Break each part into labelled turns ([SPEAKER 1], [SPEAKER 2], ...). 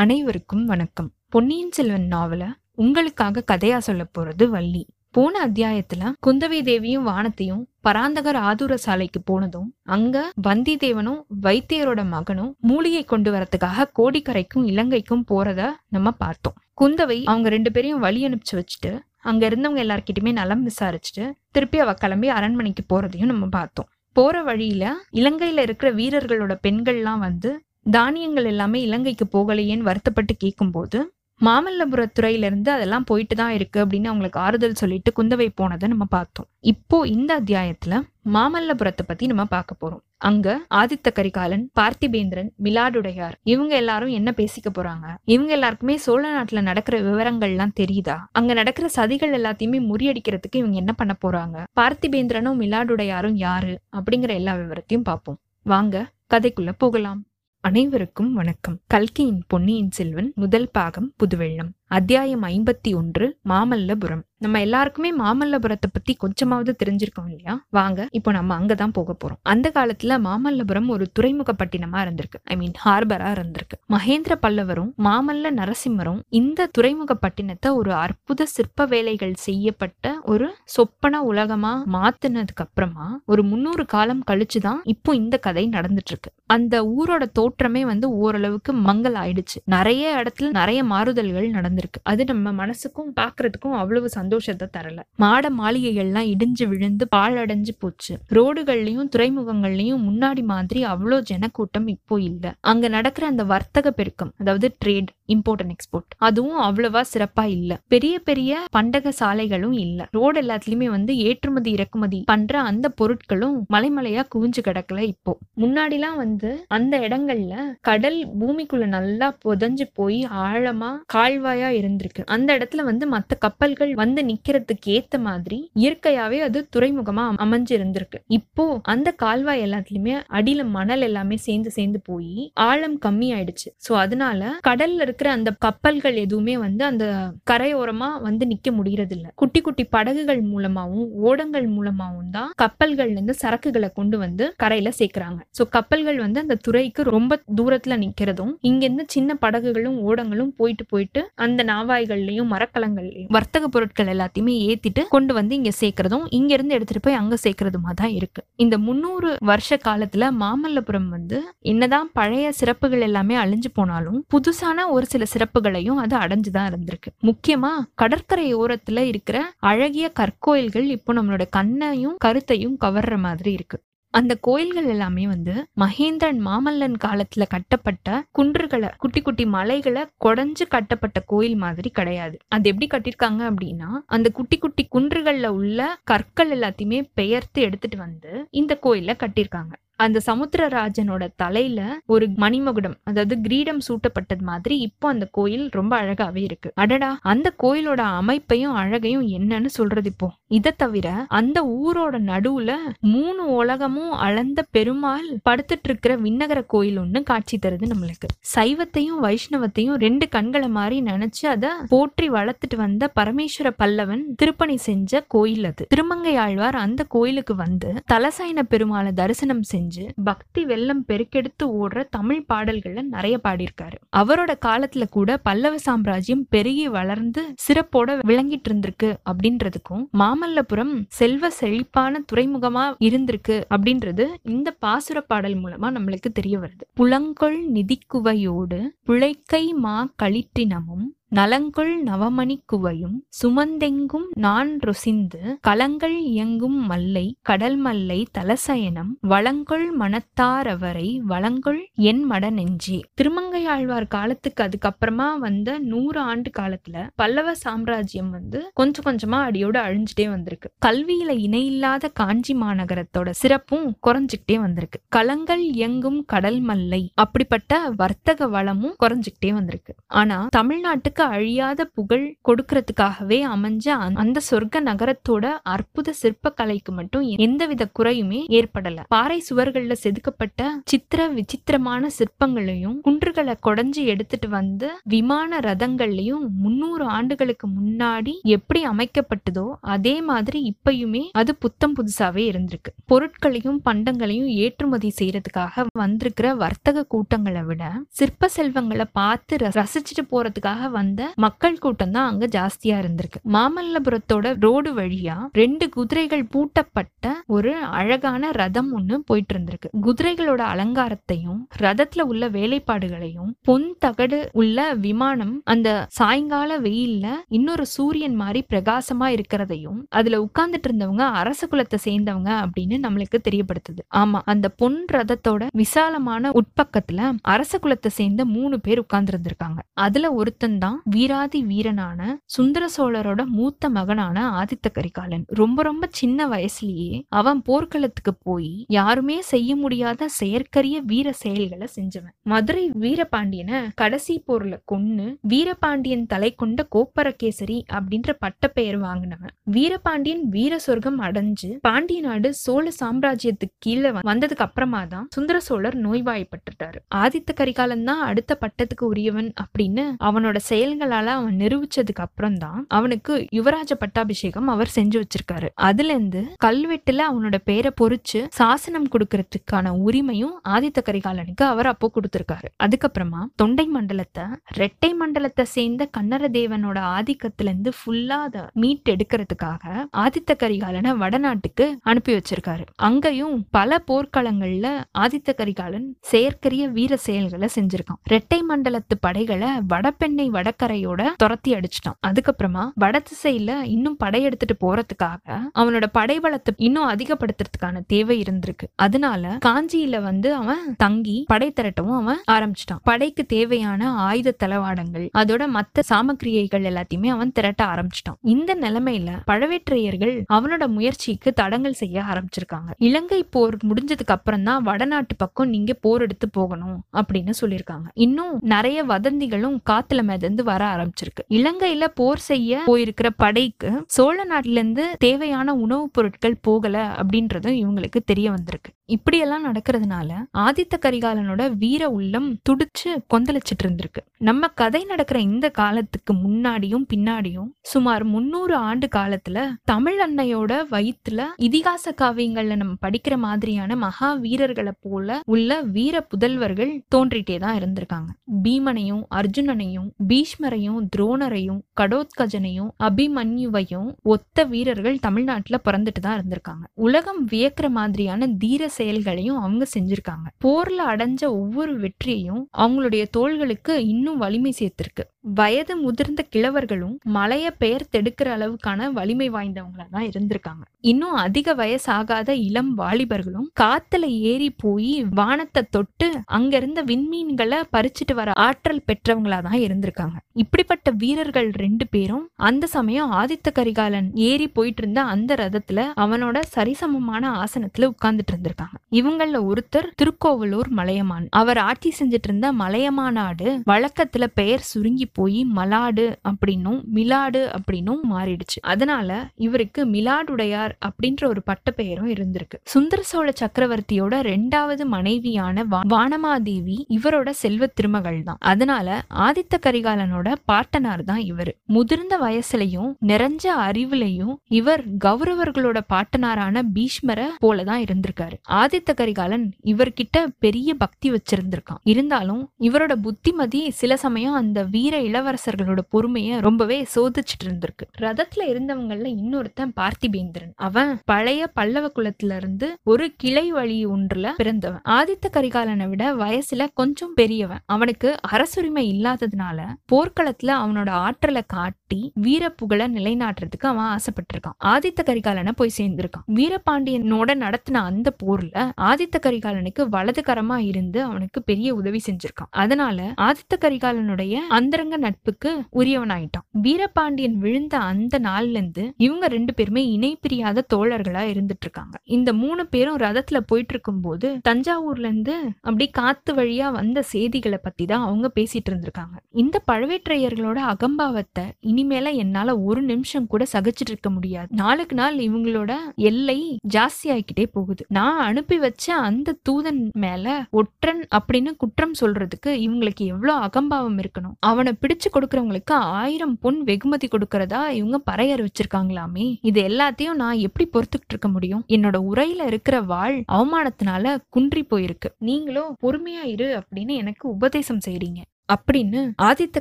[SPEAKER 1] அனைவருக்கும் வணக்கம். பொன்னியின் செல்வன் நாவல உங்களுக்காக கதையா சொல்ல போறது வள்ளி. போன அத்தியாயத்துல குந்தவை தேவியும் வானத்தையும் பராந்தகர் ஆதூர சாலைக்கு போனதும் அங்க வந்திதேவனும் வைத்தியரோட மகனும் மூலிகை கொண்டு வரதுக்காக கோடிக்கரைக்கும் இலங்கைக்கும் போறத நம்ம பார்த்தோம். குந்தவை அவங்க ரெண்டு பேரையும் வழி அனுப்பிச்சு வச்சுட்டு அங்க இருந்தவங்க எல்லார்கிட்டயுமே நலம் விசாரிச்சுட்டு திருப்பி அவ கிளம்பி அரண்மனைக்கு போறதையும் நம்ம பார்த்தோம். போற வழியில இலங்கையில இருக்கிற வீரர்களோட பெண்கள்லாம் வந்து தானியங்கள் எல்லாமே இலங்கைக்கு போகலையேன்னு வருத்தப்பட்டு கேட்கும்போது மாமல்லபுரத்துறையில இருந்து அதெல்லாம் போயிட்டு தான் இருக்கு அப்படின்னு அவங்களுக்கு ஆறுதல் சொல்லிட்டு குந்தவை போனதை நம்ம பார்த்தோம். இப்போ இந்த அத்தியாயத்துல மாமல்லபுரத்தை பத்தி நம்ம பார்க்க போறோம். அங்க ஆதித்த கரிகாலன் பார்த்திபேந்திரன் மிலாடுடையார் இவங்க எல்லாரும் என்ன பேசிக்க போறாங்க? இவங்க எல்லாருக்குமே சோழ நாட்டுல நடக்கிற விவரங்கள்லாம் தெரியுதா? அங்க நடக்கிற சதிகள் எல்லாத்தையுமே முறியடிக்கிறதுக்கு இவங்க என்ன பண்ண போறாங்க? பார்த்திபேந்திரனும் மிலாடுடையாரும் யாரு? அப்படிங்கிற எல்லா விவரத்தையும் பார்ப்போம். வாங்க கதைக்குள்ள போகலாம். அனைவருக்கும் வணக்கம். கல்கியின் பொன்னியின் செல்வன் முதல் பாகம் புதுவெள்ளம். அத்தியாயம் ஐம்பத்தி ஒன்று மாமல்லபுரம். நம்ம எல்லாருக்குமே மாமல்லபுரத்தை பத்தி கொஞ்சமாவது தெரிஞ்சிருக்கோம் இல்லையா? வாங்க இப்போ நம்ம அங்கதான் போக போறோம். அந்த காலத்துல மாமல்லபுரம் ஒரு துறைமுக பட்டினமா இருந்திருக்கு. ஐ மீன் ஹார்பரா இருந்திருக்கு. மகேந்திர பல்லவரும் மாமல்ல நரசிம்மரும் இந்த துறைமுக பட்டினத்தை ஒரு அற்புத சிற்ப வேலைகள் செய்யப்பட்ட ஒரு சொப்பன உலகமா மாத்தினதுக்கு அப்புறமா ஒரு முன்னூறு காலம் கழிச்சுதான் இப்போ இந்த கதை நடந்துட்டு இருக்கு அந்த ஊரோட தோற்றமே வந்து ஓரளவுக்கு மங்கல் ஆயிடுச்சு நிறைய இடத்துல நிறைய மாறுதல்கள் நடந்திருக்கு அது நம்ம மனசுக்கும் பாக்குறதுக்கும் அவ்வளவு சந்தோஷத்தை தரல. மாட மாளிகைகள்லாம் இடிஞ்சு விழுந்து பாழடைஞ்சு போச்சு. ரோடுகள்லயும் துறைமுகங்கள்லயும் முன்னாடி மாதிரி அவ்வளோ ஜனக்கூட்டம் இப்போ இல்ல. அங்க நடக்கிற அந்த வர்த்தக பெருக்கம் அதாவது ட்ரேட் இம்போர்ட் அண்ட் எக்ஸ்போர்ட் அதுவும் அவ்வளவா சிறப்பா இல்ல. பெரிய பெரிய பண்டக சாலைகளும் இல்ல. ரோடு எல்லாத்துலயுமே வந்து ஏற்றுமதி இறக்குமதி பண்ற அந்த பொருட்களும் மலைமலையா குவிஞ்சு கிடக்கல இப்போ. முன்னாடிலாம் வந்து அந்த இடங்கள்ல கடல் பூமிக்குள்ள நல்லா புதஞ்சு போய் ஆழமா கால்வாயா இருந்திருக்கு. அந்த இடத்துல வந்து மத்த கப்பல்கள் வந்து நிக்கிறதுக்கு ஏத்த மாதிரி இயற்கையாவே அது துறைமுகமா அமைஞ்சு இருந்திருக்கு இப்போ அந்த கால்வாய் எல்லாத்துலயுமே அடியில மணல் எல்லாமே சேர்ந்து சேர்ந்து போய் ஆழம் கம்மி ஆயிடுச்சு சோ அதனால கடல்ல இருக்க இருக்கிற அந்த கப்பல்கள் எதுவுமே வந்து அந்த கரையோரமா வந்து நிக்க முடியறது இல்ல குட்டி குட்டி படகுகள் மூலமாவும் ஓடங்கள் மூலமாவும் தான் கப்பல்கள்ல இருந்து சரக்குகளை கொண்டு வந்து கரையில சேர்க்கிறாங்க. சோ கப்பல்கள் வந்து அந்த துறைக்கு ரொம்ப தூரத்துல நிக்கிறதும் இங்க இருந்து சின்ன படகுகளும் ஓடங்களும் போயிட்டு போயிட்டு அந்த நாவாய்கள்லயும் மரக்கலங்கள்லயும் வர்த்தக பொருட்கள் எல்லாத்தையுமே ஏத்திட்டு கொண்டு வந்து இங்க சேர்க்கறதும் இங்க இருந்து எடுத்துட்டு போய் அங்க சேர்க்கறதுமா தான் இருக்கு. இந்த முன்னூறு வருஷ காலத்துல மாமல்லபுரம் வந்து என்னதான் பழைய சிறப்புகள் எல்லாமே அழிஞ்சு போனாலும் புதுசான ஒரு ஒரு சில சிறப்புகளையும் அது அடைஞ்சுதான் இருந்திருக்கு. முக்கியமா கடற்கரை ஓரத்துல இருக்கிற அழகிய கற்கோயில்கள் இப்போ நம்மளோட கண்ணையும் கருத்தையும் கவர்ற மாதிரி இருக்கு. அந்த கோயில்கள் எல்லாமே வந்து மகேந்திரன் மாமல்லன் காலத்துல கட்டப்பட்ட குன்றுகளை குட்டி குட்டி மலைகளை குடஞ்சு கட்டப்பட்ட கோயில் மாதிரி கிடையாது. அது எப்படி கட்டிருக்காங்க அப்படின்னா அந்த குட்டி குட்டி குன்றுகள்ல உள்ள கற்கள் எல்லாத்தையுமே பெயர்த்து எடுத்துட்டு வந்து இந்த கோயில கட்டியிருக்காங்க. அந்த சமுத்திரராஜனோட தலையில ஒரு மணிமகுடம் அதாவது கிரீடம் சூட்டப்பட்டது மாதிரி இப்போ அந்த கோயில் ரொம்ப அழகாவே இருக்கு. அடடா அந்த கோயிலோட அமைப்பையும் அழகையும் என்னன்னு சொல்றது இப்போ. இதை தவிர அந்த ஊரோட நடுவுல மூணு உலகமும் அளந்த பெருமாள் படுத்துட்டு இருக்கிற விண்ணகர கோயில் ஒண்ணு காட்சி தருது நம்மளுக்கு. சைவத்தையும் வைஷ்ணவத்தையும் ரெண்டு கண்களை மாதிரி நினைச்சு அதை போற்றி வளர்த்துட்டு வந்த பரமேஸ்வர பல்லவன் திருப்பணி செஞ்ச கோயில் அது. திருமங்கை ஆழ்வார் அந்த கோயிலுக்கு வந்து தலசைன பெருமாளை தரிசனம் செஞ்சு பக்தி வெள்ளம் பெருக்கெடுத்து ஓடுற தமிழ் பாடல்கள்ல நிறைய பாடியிருக்காரு. அவரோட காலத்துல கூட பல்லவ சாம்ராஜ்யம் பெருகி வளர்ந்து சிறப்போட விளங்கிட்டு இருந்திருக்கு அப்படின்றதுக்கும் மாமல்லபுரம் செல்வ செழிப்பான துறைமுகமா இருந்திருக்கு அப்படின்றது இந்த பாசுர பாடல் மூலமா நம்மளுக்கு தெரிய வருது. புலங்கொள் நிதிக்குவையோடு புழைக்கை மா களிற்றினமும் நலங்குள் நவமணி குவையும் சுமந்தெங்கும் நான் ருசிந்து கலங்கள் இயங்கும் மல்லை கடல் மல்லை தலசயனம் வளங்குள் மனத்தாரவரை வளங்குள் என் மட நெஞ்சே திருமங்கையாழ்வார் காலத்துக்கு அதுக்கப்புறமா வந்த நூறு ஆண்டு காலத்துல பல்லவ சாம்ராஜ்யம் வந்து கொஞ்சம் கொஞ்சமா அடியோட அழிஞ்சுட்டே வந்திருக்கு. கல்வியில இணையில்லாத காஞ்சி மாநகரத்தோட சிறப்பும் குறைஞ்சுக்கிட்டே வந்திருக்கு. கலங்கள் இயங்கும் கடல் மல்லை அப்படிப்பட்ட வர்த்தக வளமும் குறைஞ்சுக்கிட்டே வந்திருக்கு. ஆனா தமிழ்நாட்டுக்கு உலகுக்கு அழியாத புகழ் கொடுக்கறதுக்காகவே அமைஞ்ச அந்த- சொர்க்க நகரத்தோட அற்புத சிற்பக்கலைக்கு மட்டும் எந்தவித குறையுமே ஏற்படல. பாறை சுவர்கள்ல செதுக்கப்பட்ட சித்திர விசித்திரமான சிற்பங்களையும் குன்றுகளை கொடைஞ்சு எடுத்துட்டு வந்து விமான ரதங்கள்லயும் முன்னூறு ஆண்டுகளுக்கு முன்னாடி எப்படி அமைக்கப்பட்டதோ அதே மாதிரி இப்பயுமே அது புத்தம் புதுசாவே இருந்திருக்கு. பொருட்களையும் பண்டங்களையும் ஏற்றுமதி செய்யறதுக்காக வந்திருக்கிற வர்த்தக கூட்டங்களை விட சிற்ப செல்வங்களை பார்த்து ரசிச்சுட்டு போறதுக்காக வந்து மக்கள் கூட்டம் தான் அங்க ஜாஸ்தியா இருந்திருக்கு. மாமல்லபுரத்தோட ரோடு வழியா ரெண்டு குதிரைகள் பூட்டப்பட்ட ஒரு அழகான ரதம் ஒண்ணு போயிட்டு இருந்திருக்கு குதிரைகளோட அலங்காரத்தையும் ரதத்துல உள்ள வேலைப்பாடுகளையும் பொன் தகடு உள்ள விமானம் அந்த சாயங்கால வெயில்ல இன்னொரு சூரியன் மாதிரி பிரகாசமா இருக்கிறதையும் அதுல உட்கார்ந்துட்டு இருந்தவங்க அரச குலத்தை சேர்ந்தவங்க அப்படின்னு நம்மளுக்கு தெரியப்படுத்துது. ஆமா அந்த பொன் ரதத்தோட விசாலமான உட்பக்கத்துல அரச குலத்தை சேர்ந்த மூணு பேர் உட்கார்ந்து இருந்திருக்காங்க அதுல ஒருத்தன் தான் வீராதி வீரனான சுந்தர சோழரோட மூத்த மகனான ஆதித்த கரிகாலன். ரொம்ப ரொம்ப சின்ன வயசுலயே அவன் போர்க்களத்துக்கு போய் யாருமே செய்ய முடியாத செயற்கரிய வீர செயல்களை செஞ்சவன். மதுரை வீரபாண்டியனை கடைசி போர்ல கொன்னு வீரபாண்டியன் தலை கொண்ட கோப்பரகேசரி அப்படின்ற பட்டப்பெயர் வாங்கினவன். வீரபாண்டியன் வீர சொர்க்கம் அடைஞ்சு பாண்டிய நாடு சோழ சாம்ராஜ்யத்துக்கு கீழே வந்ததுக்கு அப்புறமா தான் சுந்தர சோழர் நோய்வாய்ப்பட்டுட்டாரு. ஆதித்த கரிகாலன் தான் அடுத்த பட்டத்துக்கு உரியவன் அப்படின்னு அவனோட செயல் செயல்களால அவன் நிரூபிச்சதுக்கு அப்புறம் தான் அவனுக்கு யுவராஜ பட்டாபிஷேகம் அவர் செஞ்சு வச்சிருக்காரு. அதுல இருந்து கல்வெட்டுல அவனோட பேரை பொறிச்சு சாசனம் கொடுக்கறதுக்கான உரிமையும் ஆதித்த கரிகாலனுக்கு அவர் அப்போ கொடுத்திருக்காரு. அதுக்கப்புறமா தொண்டை மண்டலத்தை ரெட்டை மண்டலத்தை சேர்ந்த கன்னர தேவனோட ஆதிக்கத்துல இருந்து ஃபுல்லா அதை மீட் எடுக்கிறதுக்காக ஆதித்த கரிகாலனை வடநாட்டுக்கு அனுப்பி வச்சிருக்காரு. அங்கேயும் பல போர்க்களங்கள்ல ஆதித்த கரிகாலன் செயற்கரிய வீர செயல்களை செஞ்சிருக்கான். ரெட்டை மண்டலத்து படைகளை வடபெண்ணை வட கடற்கரையோட துரத்தி அடிச்சிட்டான். அதுக்கப்புறமா வட திசையில இன்னும் படையெடுத்துட்டு போறதுக்காக அவனோட படைபலத்தை இன்னும் அதிகப்படுத்துறதுக்கான தேவை இருந்திருக்கு. அதனால காஞ்சியில வந்து அவன் தங்கி படை திரட்டவும் அவன் ஆரம்பிச்சிட்டான். படைக்கு தேவையான ஆயுத தளவாடங்கள் அதோட மத்த சாமக்கிரியைகள் எல்லாத்தையுமே அவன் திரட்ட ஆரம்பிச்சிட்டான். இந்த நிலைமையில பழவேற்றையர்கள் அவனோட முயற்சிக்கு தடங்கள் செய்ய ஆரம்பிச்சிருக்காங்க. இலங்கை போர் முடிஞ்சதுக்கு அப்புறம் தான் வடநாட்டு பக்கம் நீங்க போர் எடுத்து போகணும் அப்படின்னு சொல்லியிருக்காங்க. இன்னும் நிறைய வதந்திகளும் காத்துல மிதந்து வர ஆரம்பிச்சிருக்கு. இலங்கையில போர் செய்ய போயிருக்கிற படைக்கு சோழ நாட்டிலிருந்து தேவையான உணவுப் பொருட்கள் போகல அப்படின்றதும் இவங்களுக்கு தெரிய வந்திருக்கு. இப்படியெல்லாம் நடக்கிறதுனால ஆதித்த கரிகாலனோட வீர உள்ளம் துடிச்சு கொந்தளிச்சிட்டு இருந்திருக்கு. நம்ம கதை நடக்கிற இந்த காலத்துக்கு முன்னாடியும் பின்னாடியும் சுமார் முன்னூறு ஆண்டு காலத்துல தமிழ் அன்னையோட வயித்துல இதிகாச காவியங்கள்ல நம்ம படிக்கிற மாதிரியான மகா வீரர்களை போல உள்ள வீர புதல்வர்கள் தோன்றிட்டே தான் இருந்திருக்காங்க. பீமனையும் அர்ஜுனனையும் பீஷ்மரையும் துரோணரையும் கடோத்கஜனையும் அபிமன்யுவையும் ஒத்த வீரர்கள் தமிழ்நாட்டுல பிறந்துட்டு தான் இருந்திருக்காங்க. உலகம் வியக்கிற மாதிரியான தீர செயல்களையும் அவங்க செஞ்சிருக்காங்க. போர்ல அடைஞ்ச ஒவ்வொரு வெற்றியையும் அவங்களுடைய தோள்களுக்கு இன்னும் வலிமை சேர்த்திருக்கு. வயது முதிர்ந்த கிழவர்களும் மலைய பெயர் தெடுக்கிற அளவுக்கான வலிமை வாய்ந்தவங்களா தான் இருந்திருக்காங்க. இன்னும் அதிக வயசாகாத இளம் வாலிபர்களும் காத்துல ஏறி போய் வானத்தை தொட்டு அங்க இருந்த விண்மீன்களை பறிச்சுட்டு வர ஆற்றல் பெற்றவங்களா தான் இருந்திருக்காங்க. இப்படிப்பட்ட வீரர்கள் ரெண்டு பேரும் அந்த சமயம் ஆதித்த கரிகாலன் ஏறி போயிட்டு இருந்த அந்த ரதத்துல அவனோட சரிசமமான ஆசனத்துல உட்கார்ந்துட்டு இருந்திருக்காங்க. இவங்கள ஒருத்தர் திருக்கோவலூர் மலையமான். அவர் ஆட்சி செஞ்சுட்டு இருந்த மலையமா நாடு வழக்கத்துல பெயர் சுருங்கி போய் மலாடு அப்படின்னும் மிலாடு அப்படின்னும் மாறிடுச்சு. அதனால இவருக்கு மிலாடுடையார் அப்படின்ற ஒரு பட்ட பெயரும் இருந்திருக்கு. சுந்தர சோழ சக்கரவர்த்தியோட ரெண்டாவது மனைவியான வானமாதேவி இவரோட செல்வ திருமகள் தான் அதனால ஆதித்த கரிகாலனோட பாட்டனார் தான் இவர். முதிர்ந்த வயசுலயும் நிறைஞ்ச அறிவுலையும் இவர் கௌரவர்களோட பாட்டனாரான பீஷ்மரை போலதான் இருந்திருக்காரு. ஆதித்த கரிகாலன் இவர்கிட்ட பெரிய பக்தி வச்சிருந்திருக்கான். இருந்தாலும் இவரோட புத்திமதி சில சமயம் அந்த வீர இளவரசர்களோட பொறுமைய ரொம்பவே சோதிச்சுட்டு இருந்திருக்கு ரதத்துல இருந்தவங்கள இன்னொருத்தன் பார்த்திபேந்திரன். அவன் பழைய பல்லவ குலத்துல இருந்து ஒரு கிளை வழி ஒன்றுல பிறந்தவன். ஆதித்த கரிகாலனை விட வயசுல கொஞ்சம் பெரியவன். அவனுக்கு அரசுரிமை இல்லாததுனால போர்க்களத்துல அவனோட ஆற்றலை காட்டி வீர புகழ நிலைநாட்டுறதுக்கு அவன் ஆசைப்பட்டிருக்கான். ஆதித்த கரிகாலனை போய் சேர்ந்திருக்கான். வீரபாண்டியனோட நடத்தின அந்த போர் போர்ல ஆதித்த கரிகாலனுக்கு வலது கரமா இருந்து அவனுக்கு பெரிய உதவி செஞ்சிருக்கான். அதனால ஆதித்த கரிகாலனுடைய அந்தரங்க நட்புக்கு உரியவனாயிட்டான். வீரபாண்டியன் விழுந்த அந்த நாள்ல இருந்து இவங்க ரெண்டு பேருமே இணை பிரியாத தோழர்களா இருந்துட்டு இருக்காங்க இந்த மூணு பேரும் ரதத்துல போயிட்டு இருக்கும் போது தஞ்சாவூர்ல இருந்து அப்படி காத்து வழியா வந்த செய்திகளை பத்தி தான் அவங்க பேசிட்டு இருந்திருக்காங்க இந்த பழவேற்றையர்களோட அகம்பாவத்தை இனிமேல என்னால ஒரு நிமிஷம் கூட சகிச்சிட்டு இருக்க முடியாது. நாளுக்கு நாள் இவங்களோட எல்லை ஜாஸ்தி ஆகிக்கிட்டே போகுது. நான் அனுப்பி வச்ச அந்த தூதன் மேல ஒற்றன் அப்படின்னு குற்றம் சொல்றதுக்கு இவங்களுக்கு எவ்வளவு அகம்பாவம் இருக்கணும்? அவனை பிடிச்சு கொடுக்கறவங்களுக்கு ஆயிரம் பொன் வெகுமதி கொடுக்கறதா இவங்க பறையர் வச்சிருக்காங்களாமே இது எல்லாத்தையும் நான் எப்படி பொறுத்துக்கிட்டு இருக்க முடியும்? என்னோட உரையில இருக்கிற வாழ் அவமானத்தினால குன்றி போயிருக்கு. நீங்களும் பொறுமையா இரு அப்படின்னு எனக்கு உபதேசம் செய்றீங்க. அப்படின்னு ஆதித்த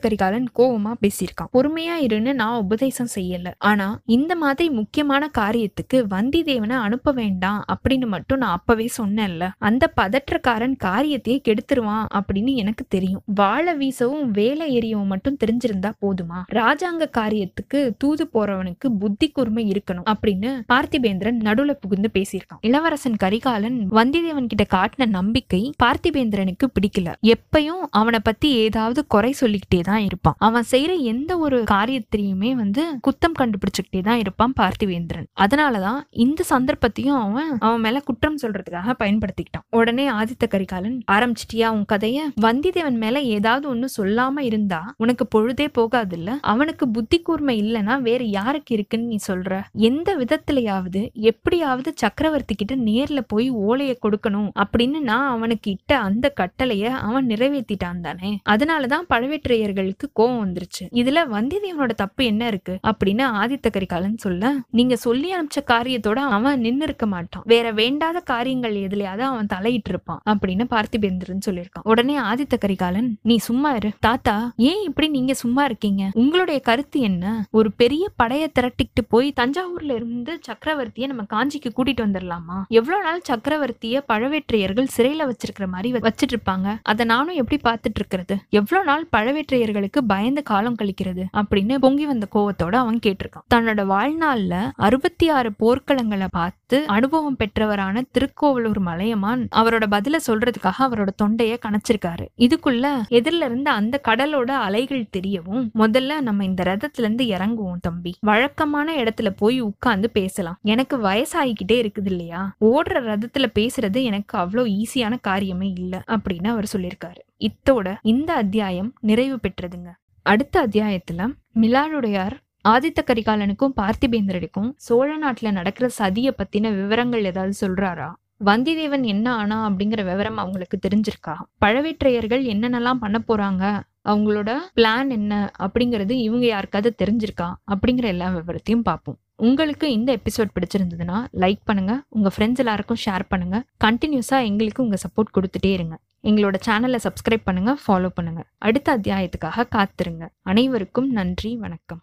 [SPEAKER 1] கரிகாலன் கோவமா பேசியிருக்கான். பொறுமையா இருன்னு நான் உபதேசம் செய்யல. ஆனா இந்த மாதிரி முக்கியமான காரியத்துக்கு வந்திதேவனை அனுப்ப வேண்டாம் அப்படின்னு மட்டும் நான் அப்பவே சொன்னேன்ல. அந்த பதற்றக்காரன் காரியத்தையே கெடுத்துருவான் அப்படின்னு எனக்கு தெரியும். வாழ வீசவும் வேலை எரியவும் மட்டும் தெரிஞ்சிருந்தா போதுமா? ராஜாங்க காரியத்துக்கு தூது போறவனுக்கு புத்தி கூர்மை இருக்கணும் அப்படின்னு பார்த்திபேந்திரன் நடுவுல புகுந்து பேசியிருக்கான். இளவரசன் கரிகாலன் வந்திதேவன் கிட்ட காட்டின நம்பிக்கை பார்த்திபேந்திரனுக்கு பிடிக்கல. எப்பயும் அவனை பத்தி ஏதாவது குறை சொல்லிக்கிட்டே தான் இருப்பான். அவன் செய்யற எந்த ஒரு காரியத்திலையுமே வந்து குத்தம் கண்டுபிடிச்சுக்கிட்டே தான் இருப்பான் பார்த்திவேந்திரன். அதனாலதான் இந்த சந்தர்ப்பத்தையும் அவன் அவன் மேல குற்றம் சொல்றதுக்காக பயன்படுத்திக்கிட்டான். உடனே ஆதித்த கரிகாலன் ஆரம்பிச்சிட்டியா உன் கதைய? வந்திதேவன் மேல ஏதாவது ஒண்ணு சொல்லாம இருந்தா உனக்கு பொழுதே போகாதுல்ல? அவனுக்கு புத்தி கூர்மை இல்லைன்னா வேற யாருக்கு இருக்குன்னு நீ சொல்ற? எந்த விதத்திலையாவது எப்படியாவது சக்கரவர்த்தி கிட்ட நேர்ல போய் ஓலைய கொடுக்கணும் அப்படின்னு நான் அவனுக்கு இட்ட அந்த கட்டளைய அவன் நிறைவேற்றிட்டான் தானே. அதனாலதான் பழவேற்றையர்களுக்கு கோவம் வந்துருச்சு. இதுல வந்தியத்தேவனோட தப்பு என்ன இருக்கு? அப்படின்னு ஆதித்த கரிகாலன் சொல்ல நீங்க சொல்லி அனுப்பிச்ச காரியத்தோட அவன் நின்னு இருக்க மாட்டான். வேற வேண்டாத காரியங்கள் எதுலயாவது அவன் தலையிட்டு இருப்பான் அப்படின்னு பார்த்திபேந்திரன் சொல்லியிருக்கான். உடனே ஆதித்த கரிகாலன் நீ சும்மா இரு. தாத்தா ஏன் இப்படி நீங்க சும்மா இருக்கீங்க? உங்களுடைய கருத்து என்ன? ஒரு பெரிய படையை திரட்டிக்கிட்டு போய் தஞ்சாவூர்ல இருந்து சக்கரவர்த்திய நம்ம காஞ்சிக்கு கூட்டிட்டு வந்துடலாமா எவ்வளவு நாள் சக்கரவர்த்திய பழவேற்றையர்கள் சிறையில வச்சிருக்கிற மாதிரி வச்சிட்டு இருப்பாங்க? அதை நானும் எப்படி பார்த்துட்டு இருக்கிறது? எவ்வளவு நாள் பழவேற்றையர்களுக்கு பயந்து காலம் கழிக்கிறது அப்படின்னு பொங்கி வந்த கோவத்தோட அவன் கேட்டிருக்கான். தன்னோட வாழ்நாள்ல அறுபத்தி ஆறு போர்க்களங்களை பார்த்து அனுபவம் பெற்றவரான திருக்கோவலூர் மலையமான் அவரோட பதில சொல்றதுக்காக அவரோட தொண்டைய கணச்சிருக்காரு. இதுக்குள்ள எதிரில இருந்து அந்த கடலோட அலைகள் தெரியவும் முதல்ல நம்ம இந்த ரதத்துல இருந்து இறங்குவோம் தம்பி. வழக்கமான இடத்துல போய் உட்கார்ந்து பேசலாம். எனக்கு வயசாகிக்கிட்டே இருக்குது இல்லையா? ஓடுற ரதத்துல பேசுறது எனக்கு அவ்வளோ ஈஸியான காரியமே இல்ல அப்படின்னு அவர் சொல்லியிருக்காரு. இத்தோட இந்த அத்தியாயம் நிறைவு பெற்றதுங்க. அடுத்த அத்தியாயத்துல மிலாடுடையார் ஆதித்த கரிகாலனுக்கும் பார்த்திபேந்திரனுக்கும் சோழ நாட்டுல நடக்கிற சதியை பத்தின விவரங்கள் ஏதாவது சொல்றாரா? வந்திதேவன் என்ன ஆனா அப்படிங்கிற விவரம் அவங்களுக்கு தெரிஞ்சிருக்கா? பழவேற்றையர்கள் என்னென்னலாம் பண்ண போறாங்க? அவங்களோட பிளான் என்ன? அப்படிங்கிறது இவங்க யாருக்காவது தெரிஞ்சிருக்கா? அப்படிங்கிற எல்லா விவரத்தையும் பார்ப்போம். உங்களுக்கு இந்த எபிசோட் பிடிச்சிருந்ததுன்னா லைக் பண்ணுங்க. உங்க ஃப்ரெண்ட்ஸ் எல்லாருக்கும் ஷேர் பண்ணுங்க. கண்டினியூஸா எங்களுக்கு உங்க சப்போர்ட் கொடுத்துட்டே இருங்க. எங்களோட சேனலை சப்ஸ்கிரைப் பண்ணுங்க ஃபாலோ பண்ணுங்க. அடுத்த அத்தியாயத்துக்காக காத்திருங்க. அனைவருக்கும் நன்றி வணக்கம்.